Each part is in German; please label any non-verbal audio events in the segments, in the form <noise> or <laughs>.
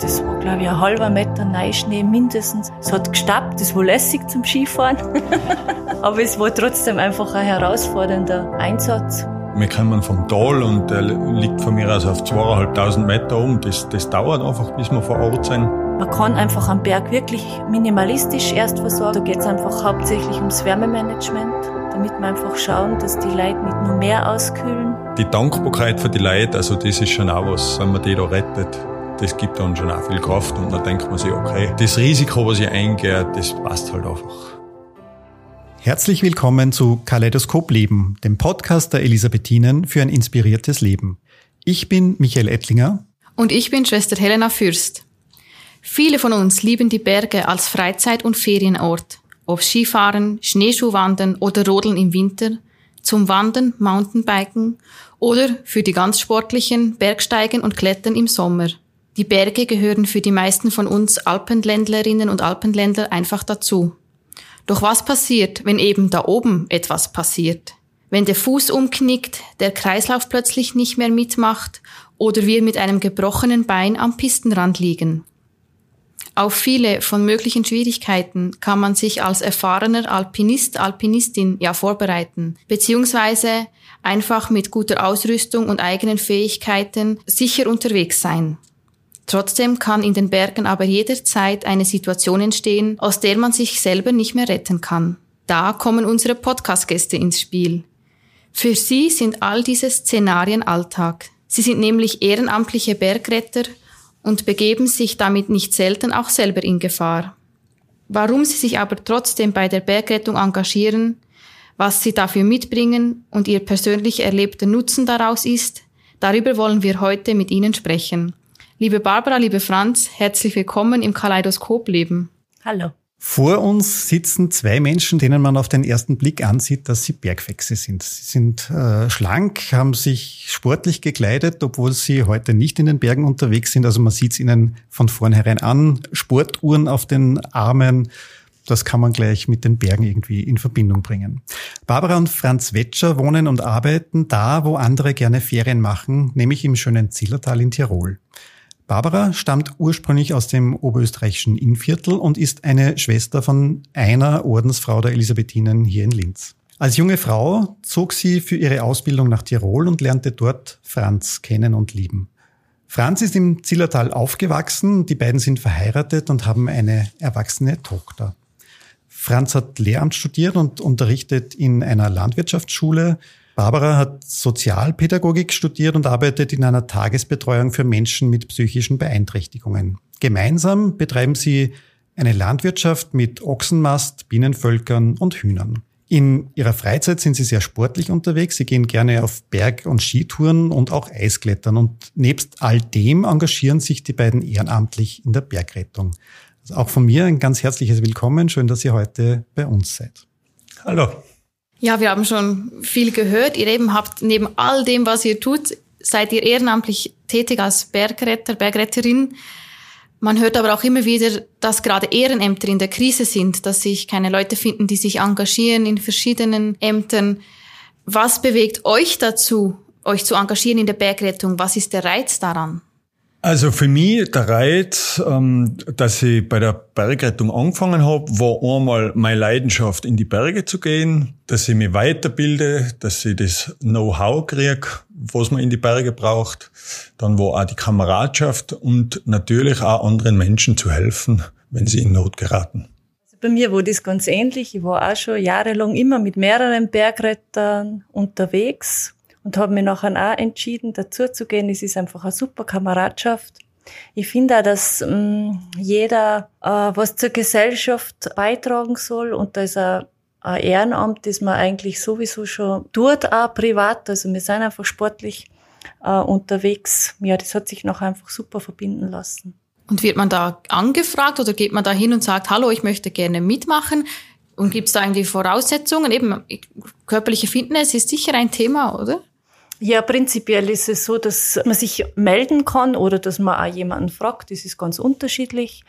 Das war, glaube ich, ein halber Meter Neuschnee mindestens. Es hat gestappt, das war lässig zum Skifahren. <laughs> Aber es war trotzdem einfach ein herausfordernder Einsatz. Wir kommen vom Tal und der liegt von mir aus auf zweieinhalbtausend Meter um. Das, das dauert einfach, bis wir vor Ort sind. Man kann einfach am Berg wirklich minimalistisch erst versorgen. Da geht es einfach hauptsächlich ums Wärmemanagement, damit wir einfach schauen, dass die Leute nicht nur mehr auskühlen. Die Dankbarkeit für die Leute, also das ist schon auch was, wenn man die da rettet. Das gibt dann schon auch viel Kraft und dann denkt man sich, okay, das Risiko, was ich eingehe, das passt halt einfach. Herzlich willkommen zu Kaleidoskop Leben, dem Podcast der Elisabethinen für ein inspiriertes Leben. Ich bin Michael Ettlinger. Und ich bin Schwester Helena Fürst. Viele von uns lieben die Berge als Freizeit- und Ferienort. Ob Skifahren, Schneeschuhwandern oder Rodeln im Winter, zum Wandern, Mountainbiken oder für die ganz sportlichen Bergsteigen und Klettern im Sommer. Die Berge gehören für die meisten von uns Alpenländlerinnen und Alpenländler einfach dazu. Doch was passiert, wenn eben da oben etwas passiert? Wenn der Fuß umknickt, der Kreislauf plötzlich nicht mehr mitmacht oder wir mit einem gebrochenen Bein am Pistenrand liegen? Auf viele von möglichen Schwierigkeiten kann man sich als erfahrener Alpinist, Alpinistin ja vorbereiten, beziehungsweise einfach mit guter Ausrüstung und eigenen Fähigkeiten sicher unterwegs sein. Trotzdem kann in den Bergen aber jederzeit eine Situation entstehen, aus der man sich selber nicht mehr retten kann. Da kommen unsere Podcast-Gäste ins Spiel. Für sie sind all diese Szenarien Alltag. Sie sind nämlich ehrenamtliche Bergretter und begeben sich damit nicht selten auch selber in Gefahr. Warum sie sich aber trotzdem bei der Bergrettung engagieren, was sie dafür mitbringen und ihr persönlich erlebter Nutzen daraus ist, darüber wollen wir heute mit Ihnen sprechen. Liebe Barbara, liebe Franz, herzlich willkommen im Kaleidoskop Leben. Hallo. Vor uns sitzen zwei Menschen, denen man auf den ersten Blick ansieht, dass sie Bergwechsel sind. Sie sind äh, schlank, haben sich sportlich gekleidet, obwohl sie heute nicht in den Bergen unterwegs sind. Also man sieht es ihnen von vornherein an. Sportuhren auf den Armen, das kann man gleich mit den Bergen irgendwie in Verbindung bringen. Barbara und Franz Wetscher wohnen und arbeiten da, wo andere gerne Ferien machen, nämlich im schönen Zillertal in Tirol. Barbara stammt ursprünglich aus dem oberösterreichischen Innviertel und ist eine Schwester von einer Ordensfrau der Elisabethinen hier in Linz. Als junge Frau zog sie für ihre Ausbildung nach Tirol und lernte dort Franz kennen und lieben. Franz ist im Zillertal aufgewachsen, die beiden sind verheiratet und haben eine erwachsene Tochter. Franz hat Lehramt studiert und unterrichtet in einer Landwirtschaftsschule, Barbara hat Sozialpädagogik studiert und arbeitet in einer Tagesbetreuung für Menschen mit psychischen Beeinträchtigungen. Gemeinsam betreiben sie eine Landwirtschaft mit Ochsenmast, Bienenvölkern und Hühnern. In ihrer Freizeit sind sie sehr sportlich unterwegs. Sie gehen gerne auf Berg- und Skitouren und auch Eisklettern. Und nebst all dem engagieren sich die beiden ehrenamtlich in der Bergrettung. Also auch von mir ein ganz herzliches Willkommen. Schön, dass ihr heute bei uns seid. Hallo. Ja, wir haben schon viel gehört. Ihr eben habt neben all dem, was ihr tut, seid ihr ehrenamtlich tätig als Bergretter, Bergretterin. Man hört aber auch immer wieder, dass gerade Ehrenämter in der Krise sind, dass sich keine Leute finden, die sich engagieren in verschiedenen Ämtern. Was bewegt euch dazu, euch zu engagieren in der Bergrettung? Was ist der Reiz daran? Also für mich der Reiz, ähm, dass ich bei der Bergrettung angefangen habe, war einmal meine Leidenschaft, in die Berge zu gehen, dass ich mich weiterbilde, dass ich das Know-how kriege, was man in die Berge braucht. Dann war auch die Kameradschaft und natürlich auch anderen Menschen zu helfen, wenn sie in Not geraten. Also bei mir war das ganz ähnlich. Ich war auch schon jahrelang immer mit mehreren Bergrettern unterwegs und habe mich nachher auch entschieden, dazu zu gehen. Es ist einfach eine super Kameradschaft. Ich finde auch, dass mh, mm, jeder äh, was zur Gesellschaft beitragen soll und da ist ein, ein Ehrenamt, das man eigentlich sowieso schon tut, auch privat. Also wir sind einfach sportlich äh, unterwegs. Ja, das hat sich noch einfach super verbinden lassen. Und wird man da angefragt oder geht man da hin und sagt, hallo, ich möchte gerne mitmachen? Und gibt es da irgendwie Voraussetzungen? Eben körperliche Fitness ist sicher ein Thema, oder? Ja, prinzipiell ist es so, dass man sich melden kann oder dass man auch jemanden fragt. Das ist ganz unterschiedlich.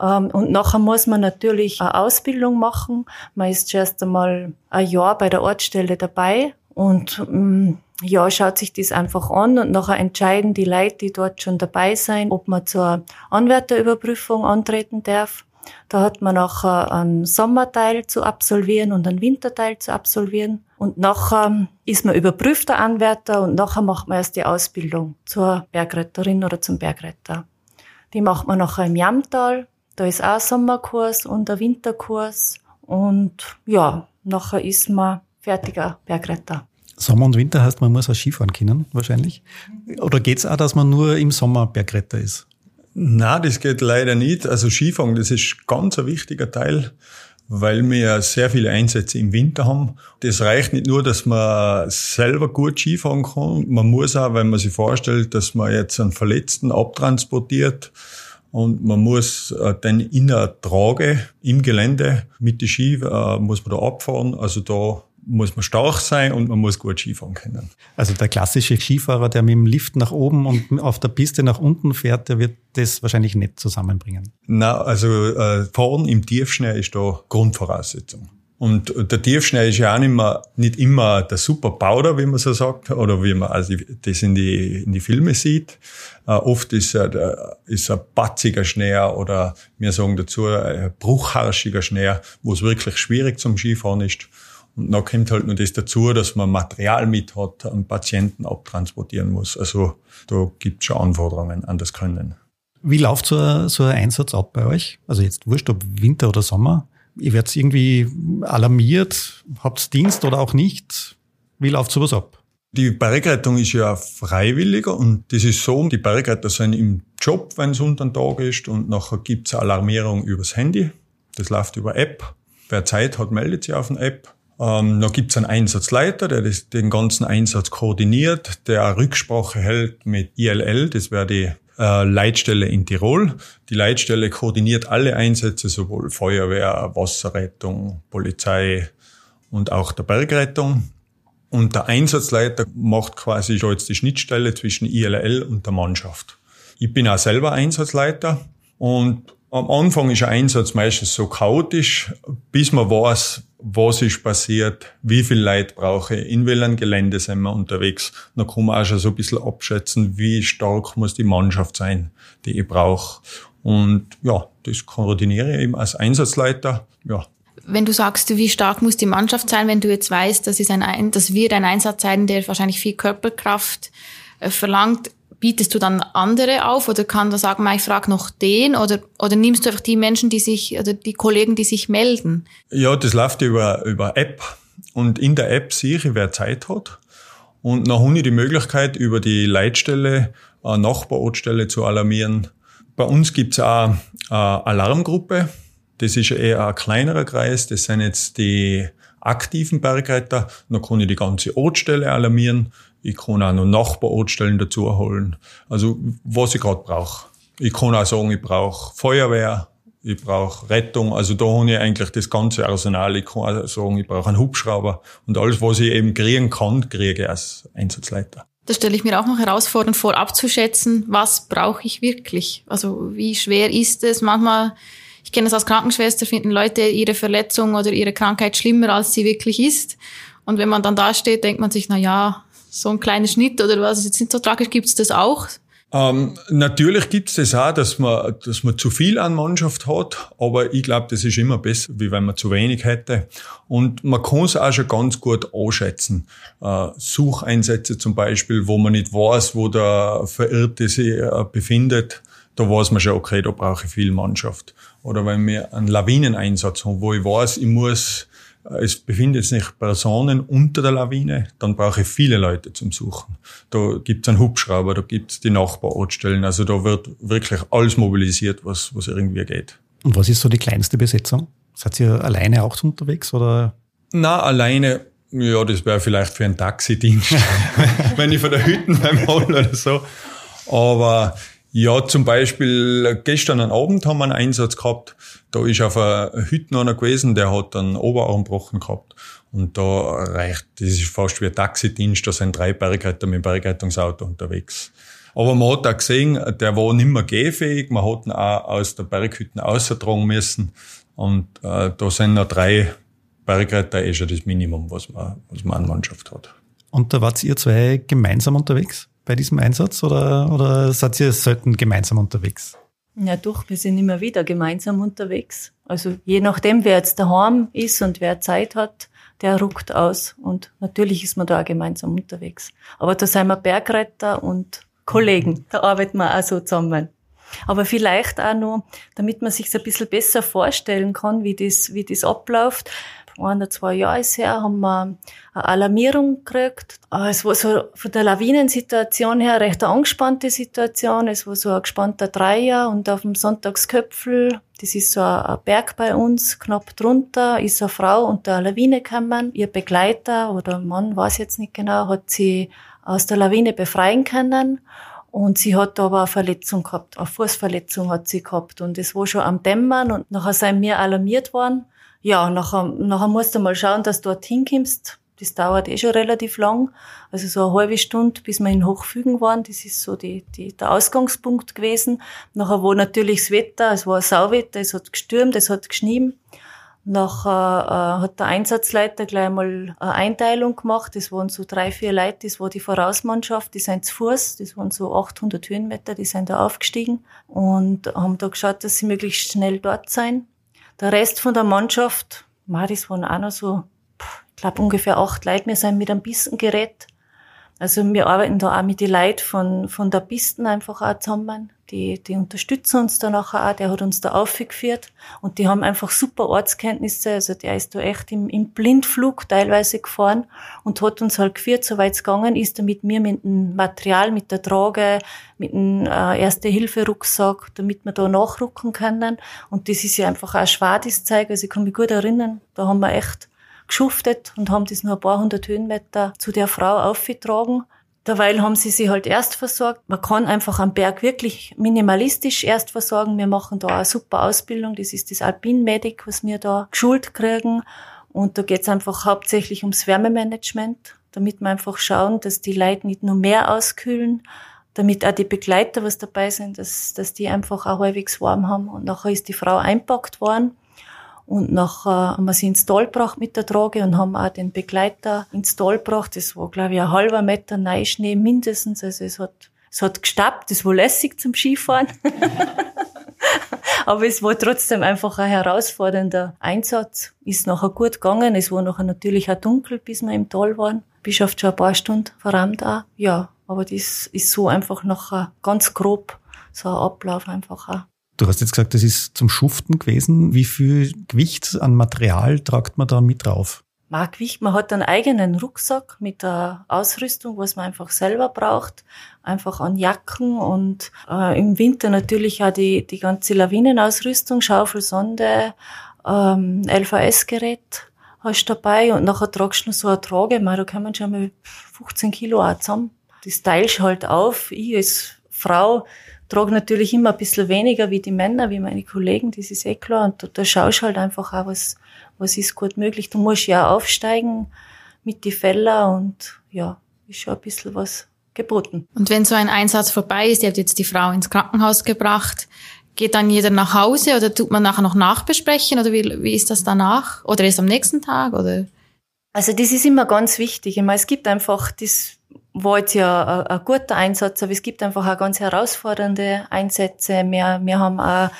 Ähm, und nachher muss man natürlich eine Ausbildung machen. Man ist zuerst einmal ein Jahr bei der Ortsstelle dabei und mm, ja, schaut sich das einfach an und nachher entscheiden die Leute, die dort schon dabei sein, ob man zur Anwärterüberprüfung antreten darf. Da hat man nachher einen Sommerteil zu absolvieren und einen Winterteil zu absolvieren. Und nachher ist man überprüfter Anwärter und nachher macht man erst die Ausbildung zur Bergretterin oder zum Bergretter. Die macht man nachher im Jamtal. Da ist auch ein Sommerkurs und ein Winterkurs. Und ja, nachher ist man fertiger Bergretter. Sommer und Winter heißt, man muss auch Skifahren können, wahrscheinlich. Oder geht's auch, dass man nur im Sommer Bergretter ist? Na, das geht leider nicht. Also Skifahren, das ist ganz ein wichtiger Teil, weil wir sehr viele Einsätze im Winter haben. Das reicht nicht nur, dass man selber gut Skifahren kann. Man muss auch, wenn man sich vorstellt, dass man jetzt einen Verletzten abtransportiert, und man muss äh, dann in der Trage im Gelände mit den Ski äh, muss man da abfahren. Also da muss man stark sein und man muss gut Skifahren können. Also der klassische Skifahrer, der mit dem Lift nach oben und auf der Piste nach unten fährt, der wird das wahrscheinlich nicht zusammenbringen. Na, also äh, Fahren im Tiefschnee ist da Grundvoraussetzung. Und der Tiefschnee ist ja auch nicht, mehr, nicht immer der super Powder, wie man so sagt, oder wie man also das in die, in die Filme sieht. Äh, oft ist er, ist ein batziger Schnee oder wir sagen dazu ein bruchharschiger Schnee, wo es wirklich schwierig zum Skifahren ist. Und dann kommt halt nur das dazu, dass man Material mit hat, einen Patienten abtransportieren muss. Also da gibt es schon Anforderungen an das Können. Wie läuft so ein, so ein Einsatz ab bei euch? Also jetzt wurscht, ob Winter oder Sommer. Ihr werdet irgendwie alarmiert, habt Dienst oder auch nicht. Wie läuft sowas ab? Die Bergrettung ist ja freiwilliger und das ist so, die Bergretter sind im Job, wenn es unter den Tag ist und nachher gibt's eine Alarmierung übers Handy. Das läuft über App. Wer Zeit hat, meldet sich auf eine App. Ähm, da gibt's einen Einsatzleiter, der das, den ganzen Einsatz koordiniert, der Rücksprache hält mit ILL, das wäre die äh, Leitstelle in Tirol. Die Leitstelle koordiniert alle Einsätze, sowohl Feuerwehr, Wasserrettung, Polizei und auch der Bergrettung. Und der Einsatzleiter macht quasi schon jetzt die Schnittstelle zwischen ILL und der Mannschaft. Ich bin auch selber Einsatzleiter und am Anfang ist ein Einsatz meistens so chaotisch, bis man weiß, was ist passiert, wie viel Leid brauche ich, in welchem Gelände sind wir unterwegs. Dann kann man auch schon so ein bisschen abschätzen, wie stark muss die Mannschaft sein, die ich brauche. Und ja, das koordiniere ich eben als Einsatzleiter. Ja. Wenn du sagst, wie stark muss die Mannschaft sein, wenn du jetzt weißt, das ist ein, das wird ein Einsatz sein, der wahrscheinlich viel Körperkraft äh, verlangt, bietest du dann andere auf oder kann da sagen, ich frage noch den oder, oder nimmst du einfach die Menschen, die sich, oder die Kollegen, die sich melden? Ja, das läuft über, über App und in der App sehe ich, wer Zeit hat. Und dann habe ich die Möglichkeit, über die Leitstelle, eine Nachbarortstelle zu alarmieren. Bei uns gibt's auch eine Alarmgruppe. Das ist eher ein kleinerer Kreis. Das sind jetzt die aktiven Bergretter. Dann kann ich die ganze Ortstelle alarmieren. Ich kann auch noch Nachbarortstellen dazu holen. Also was ich gerade brauche. Ich kann auch sagen, ich brauche Feuerwehr, ich brauche Rettung. Also da habe ich eigentlich das ganze Arsenal. Ich kann auch sagen, ich brauche einen Hubschrauber. Und alles, was ich eben kriegen kann, kriege ich als Einsatzleiter. Da stelle ich mir auch noch herausfordernd vor, abzuschätzen, was brauche ich wirklich? Also wie schwer ist es? Manchmal, ich kenne das als Krankenschwester, finden Leute ihre Verletzung oder ihre Krankheit schlimmer, als sie wirklich ist. Und wenn man dann da steht, denkt man sich, na ja, so ein kleiner Schnitt oder was ist jetzt nicht so tragisch, gibt es das auch? Ähm, natürlich gibt es das auch, dass man, dass man zu viel an Mannschaft hat, aber ich glaube, das ist immer besser, wie wenn man zu wenig hätte. Und man kann es auch schon ganz gut anschätzen. Äh, Sucheinsätze zum Beispiel, wo man nicht weiß, wo der Verirrte sich äh, befindet, da weiß man schon, okay, da brauche ich viel Mannschaft. Oder wenn wir einen Lawineneinsatz haben, wo ich weiß, ich muss es befindet sich Personen unter der Lawine, dann brauche ich viele Leute zum Suchen. Da gibt es einen Hubschrauber, da gibt es die Nachbarortstellen, also da wird wirklich alles mobilisiert, was, was irgendwie geht. Und was ist so die kleinste Besetzung? Seid ihr alleine auch unterwegs oder? Na, alleine, ja, das wäre vielleicht für einen Taxidienst, <laughs> wenn ich von der Hütten beim <laughs> hole oder so. Aber ja, zum Beispiel gestern Abend haben wir einen Einsatz gehabt. Da ist auf einer Hütte einer gewesen, der hat einen Oberarmbrochen gehabt. Und da reicht, das ist fast wie ein Taxidienst, da sind drei Bergretter mit dem Bergrettungsauto unterwegs. Aber man hat auch gesehen, der war nicht mehr gehfähig. Man hat ihn auch aus der Berghütte austragen müssen. Und äh, da sind noch drei Bergretter, eh schon das Minimum, was man, was man an Mannschaft hat. Und da wart ihr zwei gemeinsam unterwegs bei diesem Einsatz oder, oder seid ihr selten gemeinsam unterwegs? Ja, doch, wir sind immer wieder gemeinsam unterwegs. Also je nachdem, wer jetzt daheim ist und wer Zeit hat, der ruckt aus. Und natürlich ist man da auch gemeinsam unterwegs. Aber da sind wir Bergretter und Kollegen. Da arbeiten wir auch so zusammen. Aber vielleicht auch noch, damit man sich ein bisschen besser vorstellen kann, wie das, wie das abläuft ein oder zwei Jahre her, haben wir eine Alarmierung gekriegt. Ah, es war so von der Lawinensituation her recht eine angespannte Situation. Es war so ein gespannter Dreier und auf dem Sonntagsköpfel, das ist so ein Berg bei uns, knapp drunter, ist eine Frau unter eine Lawine gekommen. Ihr Begleiter oder Mann, weiß jetzt nicht genau, hat sie aus der Lawine befreien können. Und sie hat aber eine Verletzung gehabt, eine Fußverletzung hat sie gehabt. Und es war schon am Dämmern und nachher sind wir alarmiert worden ja, nachher, nachher musst du mal schauen, dass du dort hinkommst. Das dauert eh schon relativ lang. Also so eine halbe Stunde, bis wir in Hochfügen waren. Das ist so die, die, der Ausgangspunkt gewesen. Nachher war natürlich das Wetter, es war Sauwetter, es hat gestürmt, es hat geschnieben. Nachher äh, hat der Einsatzleiter gleich mal eine Einteilung gemacht. Das waren so drei, vier Leute, das war die Vorausmannschaft, die sind zu Fuß, das waren so 800 Höhenmeter, die sind da aufgestiegen und haben da geschaut, dass sie möglichst schnell dort sein. Der Rest von der Mannschaft, das waren auch noch so, ich glaube ungefähr acht Leute, wir sind mit einem Pistengerät. Also wir arbeiten da auch mit den Leuten von, von der Pisten einfach auch zusammen. Die, die unterstützen uns da nachher auch, der hat uns da aufgeführt. Und die haben einfach super Ortskenntnisse, also der ist da echt im, im Blindflug teilweise gefahren und hat uns halt geführt, soweit es gegangen ist, damit wir mit dem Material, mit der Trage, mit dem äh, Erste-Hilfe-Rucksack, damit wir da nachrücken können. Und das ist ja einfach auch schwer, das Zeug, also ich kann mich gut erinnern, da haben wir echt geschuftet und haben das nur ein paar hundert Höhenmeter zu der Frau aufgetragen Derweil haben sie sich halt erst versorgt. Man kann einfach am Berg wirklich minimalistisch erst versorgen. Wir machen da eine super Ausbildung. Das ist das Alpin Medic, was wir da geschult kriegen. Und da geht es einfach hauptsächlich ums Wärmemanagement, damit wir einfach schauen, dass die Leute nicht nur mehr auskühlen, damit auch die Begleiter, was dabei sind, dass, dass die einfach auch halbwegs warm haben. Und nachher ist die Frau einpackt worden. Und nachher haben wir sie ins Tal gebracht mit der Trage und haben auch den Begleiter ins Tal gebracht. Das war, glaube ich, ein halber Meter Neuschnee mindestens. Also es hat, es hat gestappt. Das war lässig zum Skifahren. <laughs> Aber es war trotzdem einfach ein herausfordernder Einsatz. Ist nachher gut gegangen. Es war nachher natürlich auch dunkel, bis wir im Tal waren. Bischof schon ein paar Stunden verrammt auch. Ja, aber das ist so einfach nachher ganz grob so ein Ablauf einfach auch. Du hast jetzt gesagt, das ist zum Schuften gewesen. Wie viel Gewicht an Material tragt man da mit drauf? Man Gewicht, man hat einen eigenen Rucksack mit der Ausrüstung, was man einfach selber braucht, einfach an Jacken und äh, im Winter natürlich auch die, die ganze Lawinenausrüstung, Schaufel, Sonde, ähm, LVS-Gerät hast du dabei und nachher tragst du noch so eine Trage, da kann man schon mal 15 Kilo auch zusammen. Das teilst halt auf. Ich als Frau trage natürlich immer ein bisschen weniger wie die Männer, wie meine Kollegen, das ist eh klar. Und da, da schaust halt einfach auch, was, was ist gut möglich. Du musst ja aufsteigen mit die Feller und ja, ist schon ein bisschen was geboten. Und wenn so ein Einsatz vorbei ist, ihr habt jetzt die Frau ins Krankenhaus gebracht, geht dann jeder nach Hause oder tut man nachher noch nachbesprechen oder wie, wie ist das danach? Oder ist am nächsten Tag oder? Also das ist immer ganz wichtig. Ich meine, es gibt einfach das war jetzt ja ein, ein, guter Einsatz, aber es gibt einfach auch ganz herausfordernde Einsätze. Wir, wir haben auch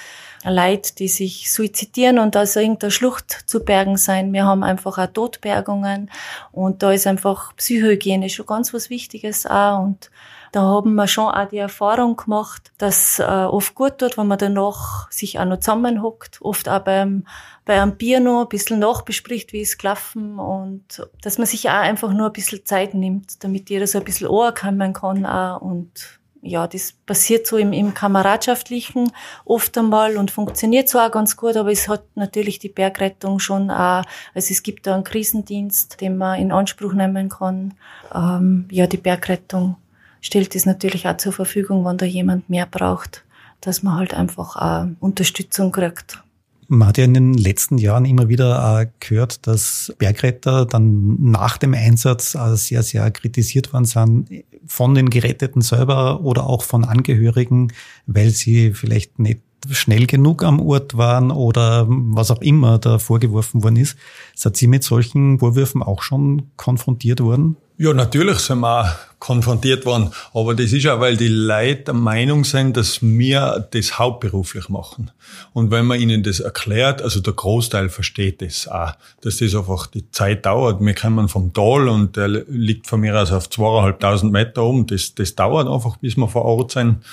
Leute, die sich suizidieren und aus irgendeiner Schlucht zu bergen sein. Wir haben einfach auch Todbergungen und da ist einfach Psychohygiene schon ganz was Wichtiges auch und da haben wir schon auch die Erfahrung gemacht, dass äh, oft gut tut, wenn man danach sich auch noch zusammenhockt, oft auch beim, bei einem Bier noch ein bisschen nachbespricht, wie es gelaufen und dass man sich auch einfach nur ein bisschen Zeit nimmt, damit jeder so ein bisschen Ohr kommen kann auch und ja, das passiert so im, im Kameradschaftlichen oft einmal und funktioniert so auch ganz gut, aber es hat natürlich die Bergrettung schon auch, also es gibt da einen Krisendienst, den man in Anspruch nehmen kann. Ähm, ja, die Bergrettung stellt es natürlich auch zur Verfügung, wenn da jemand mehr braucht, dass man halt einfach auch Unterstützung kriegt. Man hat ja in den letzten Jahren immer wieder gehört, dass Bergretter dann nach dem Einsatz sehr, sehr kritisiert worden sind von den Geretteten selber oder auch von Angehörigen, weil sie vielleicht nicht schnell genug am Ort waren oder was auch immer da vorgeworfen worden ist. Seid Sie mit solchen Vorwürfen auch schon konfrontiert worden? Ja, natürlich sind wir auch konfrontiert worden. Aber das ist auch, weil die Leute der Meinung sind, dass wir das hauptberuflich machen. Und wenn man ihnen das erklärt, also der Großteil versteht das auch, dass das einfach die Zeit dauert. Wir kommen vom Tal und der liegt von mir aus auf zweieinhalbtausend Meter um. Das, das dauert einfach, bis wir vor Ort sind.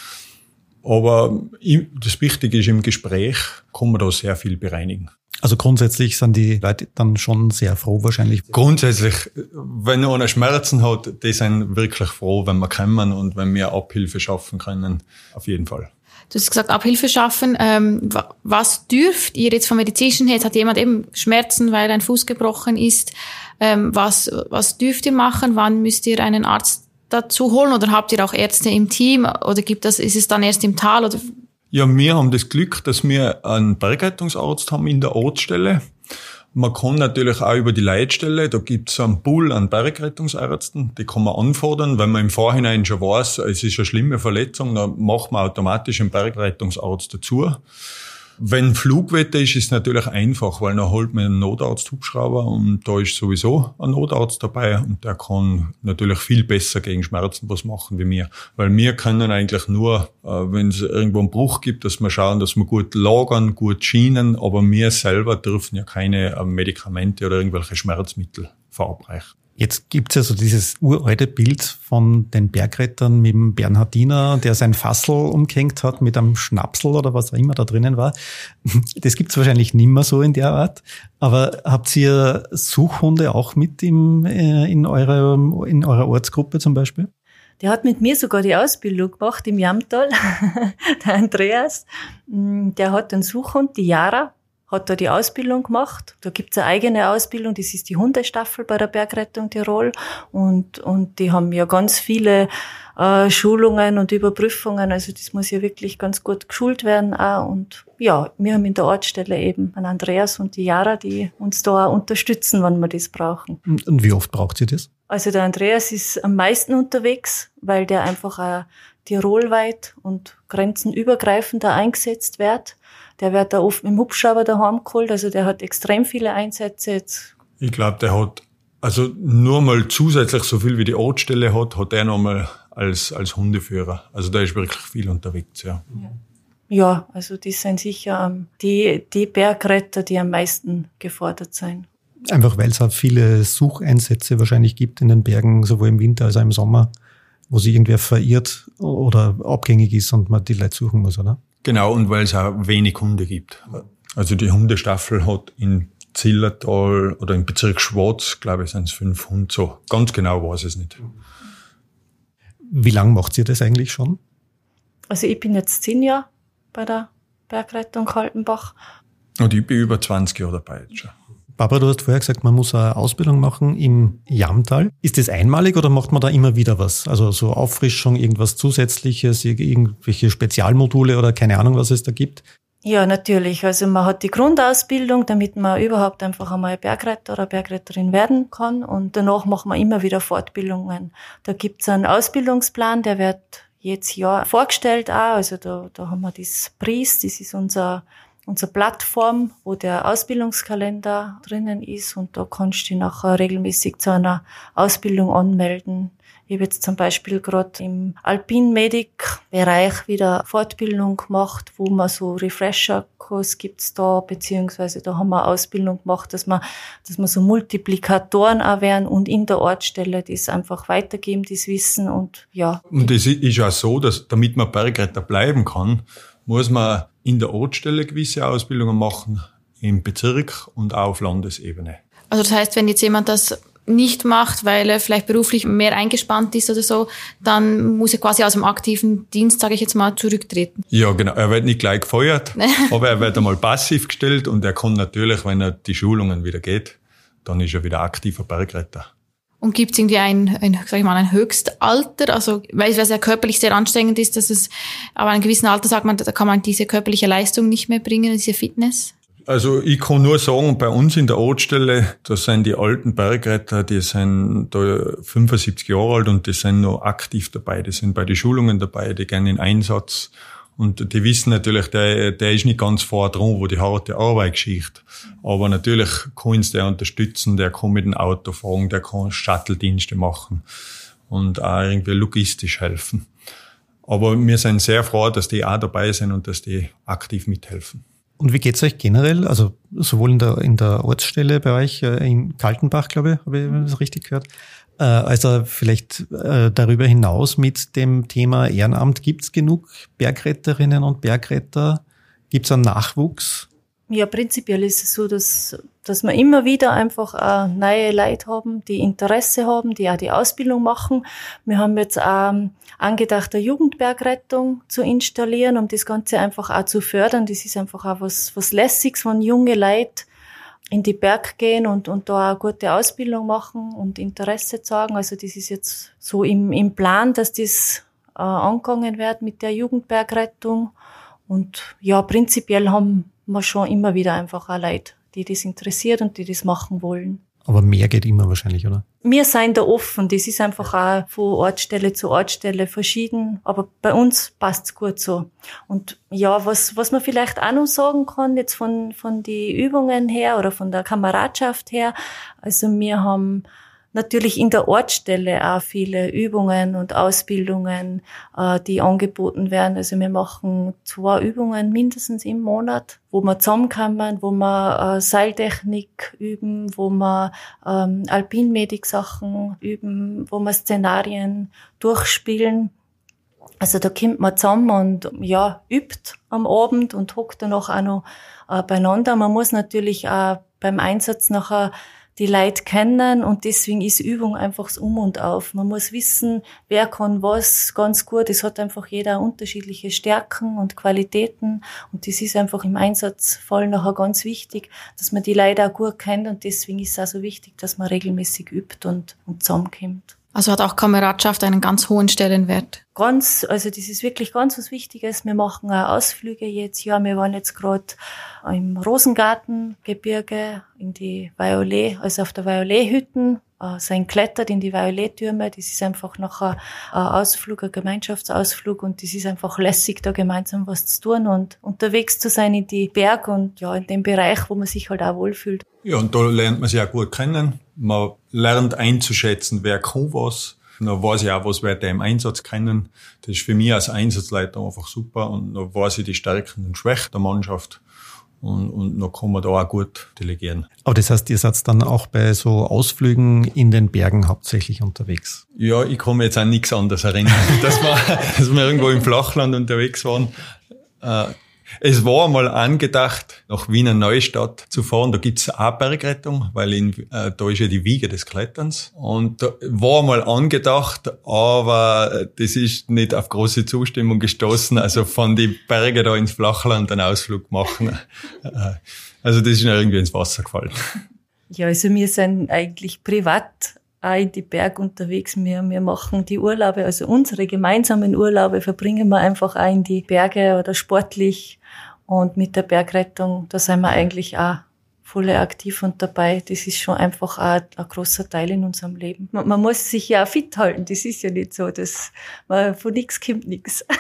Aber das Wichtige ist, im Gespräch kann man da sehr viel bereinigen. Also grundsätzlich sind die Leute dann schon sehr froh wahrscheinlich. Grundsätzlich, wenn einer Schmerzen hat, die sind wirklich froh, wenn wir kommen und wenn wir Abhilfe schaffen können. Auf jeden Fall. Du hast gesagt, Abhilfe schaffen. Ähm, was dürft ihr jetzt vom medizinischen her? Jetzt hat jemand eben Schmerzen, weil ein Fuß gebrochen ist. Ähm, was, was dürft ihr machen? Wann müsst ihr einen Arzt dazu holen? Oder habt ihr auch Ärzte im Team? Oder gibt das, ist es dann erst im Tal? Oder ja, wir haben das Glück, dass wir einen Bergrettungsarzt haben in der Ortsstelle. Man kann natürlich auch über die Leitstelle, da gibt's einen Pool an Bergrettungsärzten, die kann man anfordern, wenn man im Vorhinein schon weiß, es ist eine schlimme Verletzung, dann macht man automatisch einen Bergrettungsarzt dazu. Wenn Flugwetter ist, ist es natürlich einfach, weil dann holt man einen Notarzt-Hubschrauber und da ist sowieso ein Notarzt dabei und der kann natürlich viel besser gegen Schmerzen was machen wie wir. Weil wir können eigentlich nur, äh, wenn es irgendwo einen Bruch gibt, dass wir schauen, dass wir gut lagern, gut schienen, aber wir selber dürfen ja keine äh, Medikamente oder irgendwelche Schmerzmittel verabreichen. Jetzt gibt's ja so dieses uralte Bild von den Bergrettern mit dem Bernhardiner, der sein Fassel umgehängt hat mit einem Schnapsel oder was auch immer da drinnen war. Das gibt's wahrscheinlich nimmer so in der Art. Aber habt ihr Suchhunde auch mit im, äh, in, eurer, in eurer Ortsgruppe zum Beispiel? Der hat mit mir sogar die Ausbildung gemacht im Jamtal, <laughs> der Andreas. Mm, der hat einen Suchhund, die Yara hat da die Ausbildung gemacht. Da gibt's eine eigene Ausbildung, das ist die Hundestaffel bei der Bergrettung Tirol. Und, und die haben ja ganz viele äh, Schulungen und Überprüfungen. Also das muss ja wirklich ganz gut geschult werden. Auch. Und ja, wir haben in der Ortsstelle eben einen Andreas und die Jara, die uns da auch unterstützen, wenn wir das brauchen. Und wie oft braucht sie das? Also der Andreas ist am meisten unterwegs, weil der einfach auch tirolweit und grenzenübergreifender eingesetzt wird. Der wird da oft mit dem Hubschrauber daheim geholt, also der hat extrem viele Einsätze jetzt. Ich glaube, der hat also nur mal zusätzlich so viel wie die Ortsstelle hat, hat er nochmal als, als Hundeführer. Also da ist wirklich viel unterwegs, ja. ja. Ja, also die sind sicher ähm, die, die Bergretter, die am meisten gefordert sind. Einfach weil es auch viele Sucheinsätze wahrscheinlich gibt in den Bergen, sowohl im Winter als auch im Sommer, wo sich irgendwer verirrt oder abgängig ist und man die Leute suchen muss, oder? Genau, und weil es auch wenig Hunde gibt. Also die Hundestaffel hat in Zillertal oder im Bezirk Schwarz, glaube ich, sind es fünf Hunde. So ganz genau weiß ich es nicht. Wie lange macht ihr das eigentlich schon? Also ich bin jetzt zehn Jahre bei der Bergrettung Kaltenbach. Und ich bin über 20 Jahre dabei jetzt schon. Barbara, du hast vorher gesagt, man muss eine Ausbildung machen im Jamtal. Ist das einmalig oder macht man da immer wieder was? Also so Auffrischung, irgendwas Zusätzliches, irgendwelche Spezialmodule oder keine Ahnung, was es da gibt? Ja, natürlich. Also man hat die Grundausbildung, damit man überhaupt einfach einmal Bergretter oder Bergretterin werden kann. Und danach macht man immer wieder Fortbildungen. Da gibt's einen Ausbildungsplan, der wird jedes Jahr vorgestellt auch. Also da, da haben wir das PRIS, das ist unser unsere Plattform, wo der Ausbildungskalender drinnen ist und da kannst du dich nachher regelmäßig zu einer Ausbildung anmelden. Ich habe jetzt zum Beispiel gerade im Alpin-Medic-Bereich wieder Fortbildung gemacht, wo man so Refresher-Kurs gibt's da, beziehungsweise da haben wir Ausbildung gemacht, dass man, dass man so Multiplikatoren auch werden und in der Ortsstelle das einfach weitergeben, das Wissen und ja. Und es ist ja so, dass damit man Bergretter bleiben kann, muss man in der Ortsstelle gewisse Ausbildungen machen, im Bezirk und auch auf Landesebene. Also das heißt, wenn jetzt jemand das nicht macht, weil er vielleicht beruflich mehr eingespannt ist oder so, dann muss er quasi aus dem aktiven Dienst, sage ich jetzt mal, zurücktreten. Ja, genau. Er wird nicht gleich gefeuert, <laughs> aber er wird einmal passiv gestellt und er kann natürlich, wenn er die Schulungen wieder geht, dann ist er wieder aktiver Bergretter. Und gibt es irgendwie ein, ein, sag ich mal, ein Höchstalter? Also, weil es ja körperlich sehr anstrengend ist, dass es, aber an einem gewissen Alter sagt man, da kann man diese körperliche Leistung nicht mehr bringen, diese Fitness? Also ich kann nur sagen, bei uns in der Ortsstelle, da sind die alten Bergretter, die sind da 75 Jahre alt und die sind noch aktiv dabei. Die sind bei den Schulungen dabei, die gehen in Einsatz Und die wissen natürlich, der, der ist nicht ganz vor dran, wo die harte Arbeit geschieht. Aber natürlich kann uns der unterstützen, der kann mit dem Auto fahren, der kann Shuttle-Dienste machen und auch irgendwie logistisch helfen. Aber wir sind sehr froh, dass die auch dabei sind und dass die aktiv mithelfen. Und wie geht's euch generell? Also sowohl in der, in der Ortsstelle bei euch äh, in Kaltenbach, glaube ich, habe ich das richtig gehört, äh, also vielleicht äh, darüber hinaus mit dem Thema Ehrenamt. Gibt's genug Bergretterinnen und Bergretter? Gibt's einen Nachwuchs? Ja, prinzipiell ist es so, dass, dass wir immer wieder einfach auch neue Leute haben, die Interesse haben, die auch die Ausbildung machen. Wir haben jetzt auch angedacht, eine Jugendbergrettung zu installieren, um das Ganze einfach auch zu fördern. Das ist einfach auch was, was Lässiges, wenn junge Leute in die Berg gehen und, und da eine gute Ausbildung machen und Interesse zeigen. Also das ist jetzt so im, im Plan, dass das äh, angegangen wird mit der Jugendbergrettung. Und ja, prinzipiell haben wir schon immer wieder einfach auch Leute, die das interessiert und die das machen wollen. Aber mehr geht immer wahrscheinlich, oder? Wir sind da offen. Das ist einfach auch von Ortsstelle zu Ortsstelle verschieden. Aber bei uns passt's gut so. Und ja, was, was man vielleicht auch noch sagen kann, jetzt von, von die Übungen her oder von der Kameradschaft her. Also wir haben natürlich in der Ortsstelle auch viele Übungen und Ausbildungen, äh, die angeboten werden. Also wir machen zwei Übungen mindestens im Monat, wo wir zusammenkommen, wo wir äh, Seiltechnik üben, wo wir ähm, Alpinmedik-Sachen üben, wo wir Szenarien durchspielen. Also da kommt man zusammen und ja, übt am Abend und hockt dann auch noch äh, beieinander. Man muss natürlich auch beim Einsatz nachher die Leute kennen und deswegen ist Übung einfach das Um und Auf. Man muss wissen, wer kann was ganz gut. Es hat einfach jeder unterschiedliche Stärken und Qualitäten und das ist einfach im Einsatzfall nachher ganz wichtig, dass man die Leute auch gut kennt und deswegen ist es auch so wichtig, dass man regelmäßig übt und, und zusammenkommt. Also hat auch Kameradschaft einen ganz hohen Stellenwert. Ganz, also das ist wirklich ganz was Wichtiges. Wir machen auch Ausflüge jetzt. Ja, wir waren jetzt gerade im Rosengartengebirge in die Violet, also auf der Violet-Hütten, sein klettert in die Violet-Türme. Das ist einfach noch ein Ausflug, ein Gemeinschaftsausflug und das ist einfach lässig, da gemeinsam was zu tun und unterwegs zu sein in die Berg und ja, in dem Bereich, wo man sich halt auch wohlfühlt. Ja, und da lernt man sich auch gut kennen. Man lernt einzuschätzen, wer kann was. Dann weiß ich auch, was da im Einsatz kennen. Das ist für mich als Einsatzleiter einfach super und dann weiß ich die Stärken und Schwächen der Mannschaft und, und dann kann man da auch gut delegieren. Aber das heißt, ihr seid dann auch bei so Ausflügen in den Bergen hauptsächlich unterwegs? Ja, ich kann mich jetzt an nichts anderes erinnern, <laughs> dass wir, <laughs> dass wir irgendwo im Flachland unterwegs waren. Äh, es war mal angedacht, nach Wiener Neustadt zu fahren. Da gibt's auch Bergrettung, weil in, äh, da ist ja die Wiege des Kletterns. Und war mal angedacht, aber das ist nicht auf große Zustimmung gestoßen. Also von die Berge da ins Flachland einen Ausflug machen. Äh, also das ist mir irgendwie ins Wasser gefallen. Ja, also wir sind eigentlich privat auch in die Berg unterwegs. Wir, wir machen die Urlaube, also unsere gemeinsamen Urlaube verbringen wir einfach auch in die Berge oder sportlich. Und mit der Bergrettung, da sind wir eigentlich auch voll aktiv und dabei. Das ist schon einfach auch ein großer Teil in unserem Leben. Man, man muss sich ja auch fit halten. Das ist ja nicht so, dass man, von nichts kommt nichts. <laughs>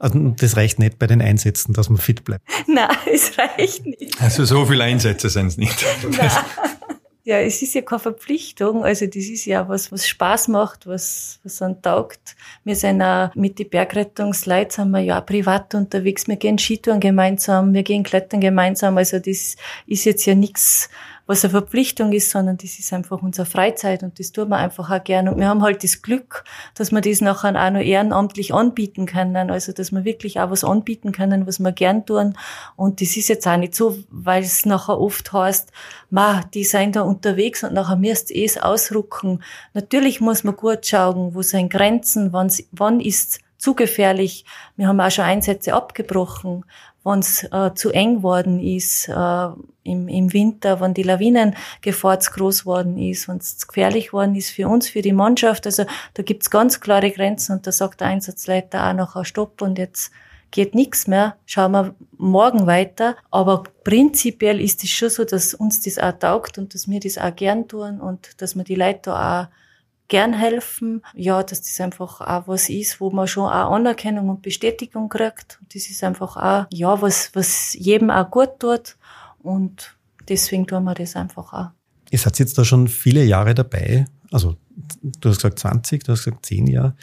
Also das reicht nicht bei den Einsätzen, dass man fit bleibt. Nein, es reicht nicht. Also so viele Einsätze sind es nicht. Nein. <laughs> Ja, es ist ja keine Verpflichtung. Also das ist ja was, was Spaß macht, was, was dann taugt. Wir sind auch mit den Bergrettungsleuten sind wir ja auch privat unterwegs. Wir gehen Skitouren gemeinsam, wir gehen Klettern gemeinsam. Also das ist jetzt ja nichts was eine Verpflichtung ist, sondern das ist einfach unsere Freizeit und das tun wir einfach auch gern. Und wir haben halt das Glück, dass wir das nachher auch noch ehrenamtlich anbieten können. Also, dass wir wirklich auch was anbieten können, was wir gern tun. Und das ist jetzt auch nicht so, weil es nachher oft heißt, ma, die sind da unterwegs und nachher müsst ihr es ausrucken. Natürlich muss man gut schauen, wo sind Grenzen, wann, wann ist zu gefährlich. Wir haben auch schon Einsätze abgebrochen, wenn es äh, zu eng worden ist äh, im, im Winter, wenn die Lawinengefahr zu groß worden ist, wenn es gefährlich worden ist für uns, für die Mannschaft. Also da gibt's ganz klare Grenzen und da sagt der Einsatzleiter auch noch Stopp und jetzt geht nichts mehr, schauen wir morgen weiter. Aber prinzipiell ist es schon so, dass uns das auch taugt und dass wir das auch gern tun und dass wir die Leute da auch gern helfen. Ja, dass das einfach auch was ist, wo man schon auch Anerkennung und Bestätigung kriegt. Das ist einfach auch, ja, was, was jedem auch gut tut. Und deswegen tun wir das einfach auch. Ihr seid jetzt da schon viele Jahre dabei. Also, du hast gesagt 20, du hast gesagt 10 Jahre.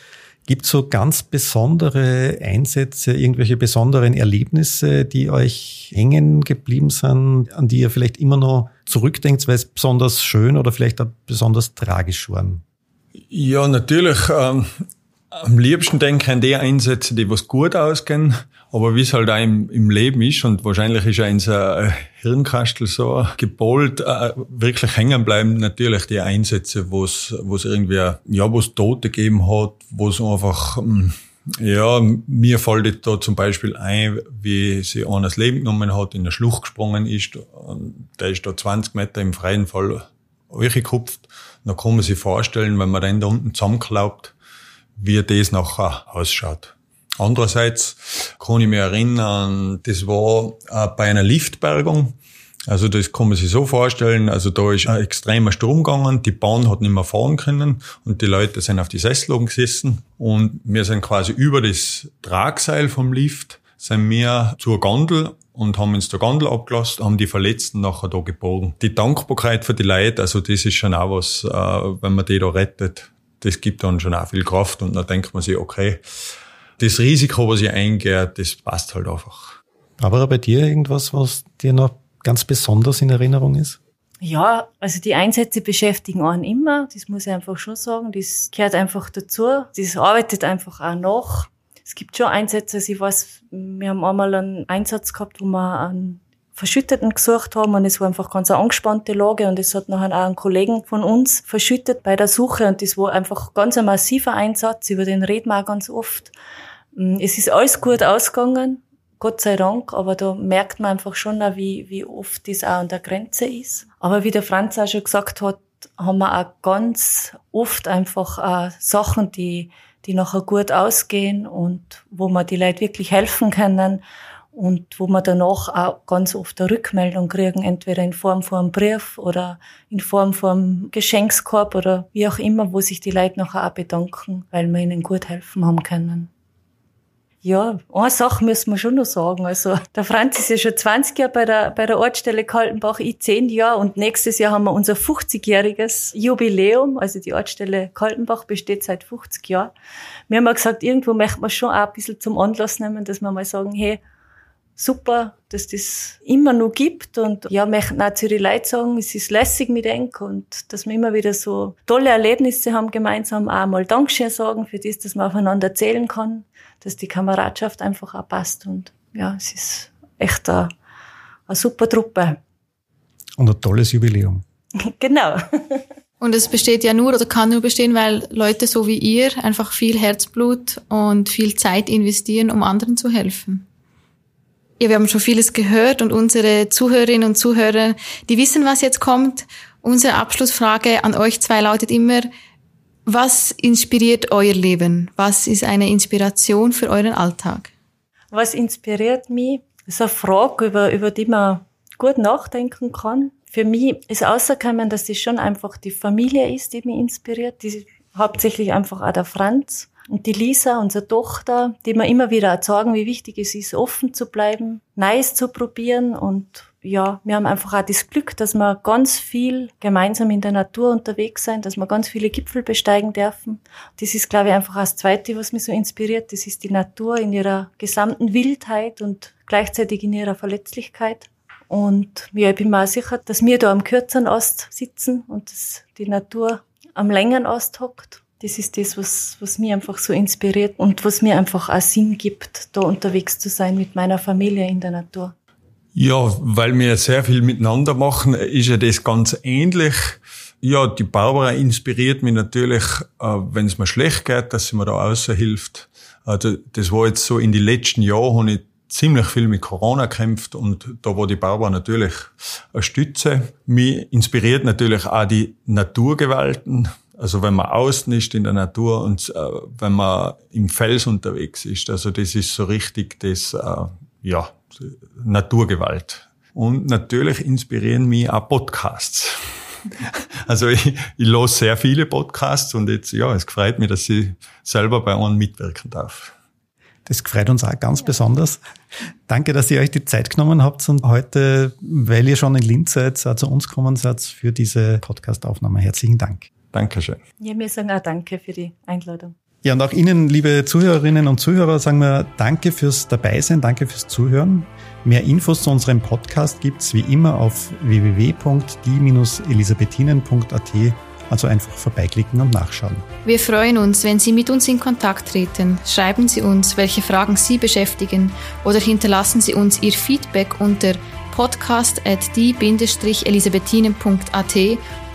Gibt so ganz besondere Einsätze, irgendwelche besonderen Erlebnisse, die euch hängen geblieben sind, an die ihr vielleicht immer noch zurückdenkt, weil es besonders schön oder vielleicht auch besonders tragisch waren? Ja, natürlich. Ähm, am liebsten denke ich an die Einsätze, die was gut ausgehen. Aber wie es halt auch im, im Leben ist, und wahrscheinlich ist auch unser Hirnkastel so gebollt, äh, wirklich hängen bleiben natürlich die Einsätze, wo es wo es irgendwie, ja, wo es Tote gegeben hat, wo es einfach, hm, ja, mir fällt da zum Beispiel ein, wie sie einer das Leben genommen hat, in der Schlucht gesprungen ist, und der ist da 20 Meter im freien Fall gekupft. Dann kann man sich vorstellen, wenn man dann da unten zusammenklaubt, wie das nachher ausschaut. Andererseits kann ich mich erinnern, das war äh, bei einer Liftbergung. Also das kann man sich so vorstellen, also da ist ein extremer Sturm gegangen, die Bahn hat nicht mehr fahren können und die Leute sind auf die Sessel gesessen und wir sind quasi über das Tragseil vom Lift, sind wir zur Gondel und haben uns der Gondel abgelassen, haben die Verletzten nachher da gebogen. Die Dankbarkeit für die Leute, also das ist schon auch was, äh, wenn man die da rettet, das gibt dann schon auch viel Kraft und dann denkt man sich, okay, das Risiko, was ich eingehe, das passt halt einfach. Aber bei dir irgendwas, was dir noch ganz besonders in Erinnerung ist? Ja, also die Einsätze beschäftigen einen immer, das muss ich einfach schon sagen. Das gehört einfach dazu. Das arbeitet einfach auch nach. Es gibt schon Einsätze, also ich weiß, wir haben einmal einen Einsatz gehabt, wo wir einen Verschütteten gesucht haben und es war einfach ganz eine angespannte Lage und es hat nachher auch einen Kollegen von uns verschüttet bei der Suche und das war einfach ganz ein massiver Einsatz, über den reden wir auch ganz oft. Mm, es ist alles gut ausgegangen, Gott sei Dank, aber da merkt man einfach schon, auch, wie, wie oft das auch an der Grenze ist. Aber wie der Franz auch schon gesagt hat, haben wir auch ganz oft einfach auch Sachen, die, die nachher gut ausgehen und wo man die Leute wirklich helfen können und wo man danach auch ganz oft eine Rückmeldung kriegen, entweder in Form von einem Brief oder in Form von einem Geschenkskorb oder wie auch immer, wo sich die Leute nachher auch bedanken, weil wir ihnen gut helfen haben können. Ja, eine Sache müssen wir schon noch sagen. Also, der Franz ist ja schon 20 Jahre bei der, bei der Ortsstelle Kaltenbach, ich 10 Jahre und nächstes Jahr haben wir unser 50-jähriges Jubiläum. Also, die Ortsstelle Kaltenbach besteht seit 50 Jahren. Wir haben ja gesagt, irgendwo möchten wir schon auch ein bisschen zum Anlass nehmen, dass wir mal sagen, hey, super, dass das immer noch gibt und ja, möchten auch zu den Leuten sagen, es ist lässig mit Enk und dass wir immer wieder so tolle Erlebnisse haben gemeinsam, auch mal Dankeschön sagen für das, dass man aufeinander erzählen kann, dass die Kameradschaft einfach auch passt und ja, es ist echt eine, eine super Truppe. Und ein tolles Jubiläum. <laughs> genau. Und es besteht ja nur oder kann nur bestehen, weil Leute so wie ihr einfach viel Herzblut und viel Zeit investieren, um anderen zu helfen. Ja, wir haben schon vieles gehört und unsere Zuhörerinnen und Zuhörer, die wissen, was jetzt kommt. Unsere Abschlussfrage an euch zwei lautet immer, was inspiriert euer Leben? Was ist eine Inspiration für euren Alltag? Was inspiriert mich? Das ist eine Frage, über, über die man gut nachdenken kann. Für mich ist außerkommen, dass das schon einfach die Familie ist, die mich inspiriert. Die hauptsächlich einfach auch der Franz. Und die Lisa, unsere Tochter, die mir immer wieder sagen, wie wichtig es ist, offen zu bleiben, Neues zu probieren. Und ja, wir haben einfach auch das Glück, dass wir ganz viel gemeinsam in der Natur unterwegs sein, dass wir ganz viele Gipfel besteigen dürfen. Das ist, glaube ich, einfach das Zweite, was mich so inspiriert. Das ist die Natur in ihrer gesamten Wildheit und gleichzeitig in ihrer Verletzlichkeit. Und ja, ich bin mir auch sicher, dass wir da am kürzeren Ast sitzen und dass die Natur am längeren Ast hockt das ist das, was, was mir einfach so inspiriert und was mir einfach auch Sinn gibt, da unterwegs zu sein mit meiner Familie in der Natur. Ja, weil wir sehr viel miteinander machen, ist ja das ganz ähnlich. Ja, die Barbara inspiriert mich natürlich, äh, wenn es mir schlecht geht, dass sie mir da außerhilft. Also das war jetzt so in den letzten Jahren, habe ich ziemlich viel mit Corona kämpft und da war die Barbara natürlich eine Stütze. Mich inspiriert natürlich auch die Naturgewalten, also wenn man außen ist in der Natur und äh, wenn man im Fels unterwegs ist, also das ist so richtig das, äh, ja, Naturgewalt. Und natürlich inspirieren mich auch Podcasts. <laughs> Also ich, ich los sehr viele Podcasts und jetzt, ja, es freut mich, dass ich selber bei einem mitwirken darf. Das freut uns auch ganz ja. besonders. Danke, dass ihr euch die Zeit genommen habt und heute, weil ihr schon in Linz seid, auch zu uns gekommen seid für diese Podcast-Aufnahme. Herzlichen Dank. Dankeschön. Ja, wir sagen auch danke für die Einladung. Ja, und auch Ihnen, liebe Zuhörerinnen und Zuhörer, sagen wir Danke fürs Dabeisein, danke fürs Zuhören. Mehr Infos zu unserem Podcast gibt's wie immer auf www.die-elisabethinen.at also einfach vorbeiklicken und nachschauen. Wir freuen uns, wenn Sie mit uns in Kontakt treten. Schreiben Sie uns, welche Fragen Sie beschäftigen oder hinterlassen Sie uns Ihr Feedback unter podcast at die-elisabethinen.at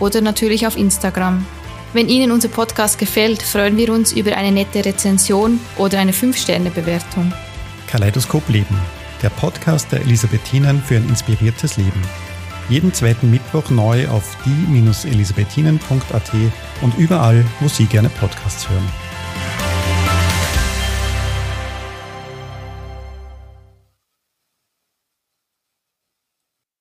oder natürlich auf Instagram. Wenn Ihnen unser Podcast gefällt, freuen wir uns über eine nette Rezension oder eine 5-Sterne-Bewertung. Kaleidoskop Leben, der Podcast der Elisabethinen für ein inspiriertes Leben. Jeden zweiten Mittwoch neu auf die-elisabethinen.at und überall, wo Sie gerne Podcasts hören.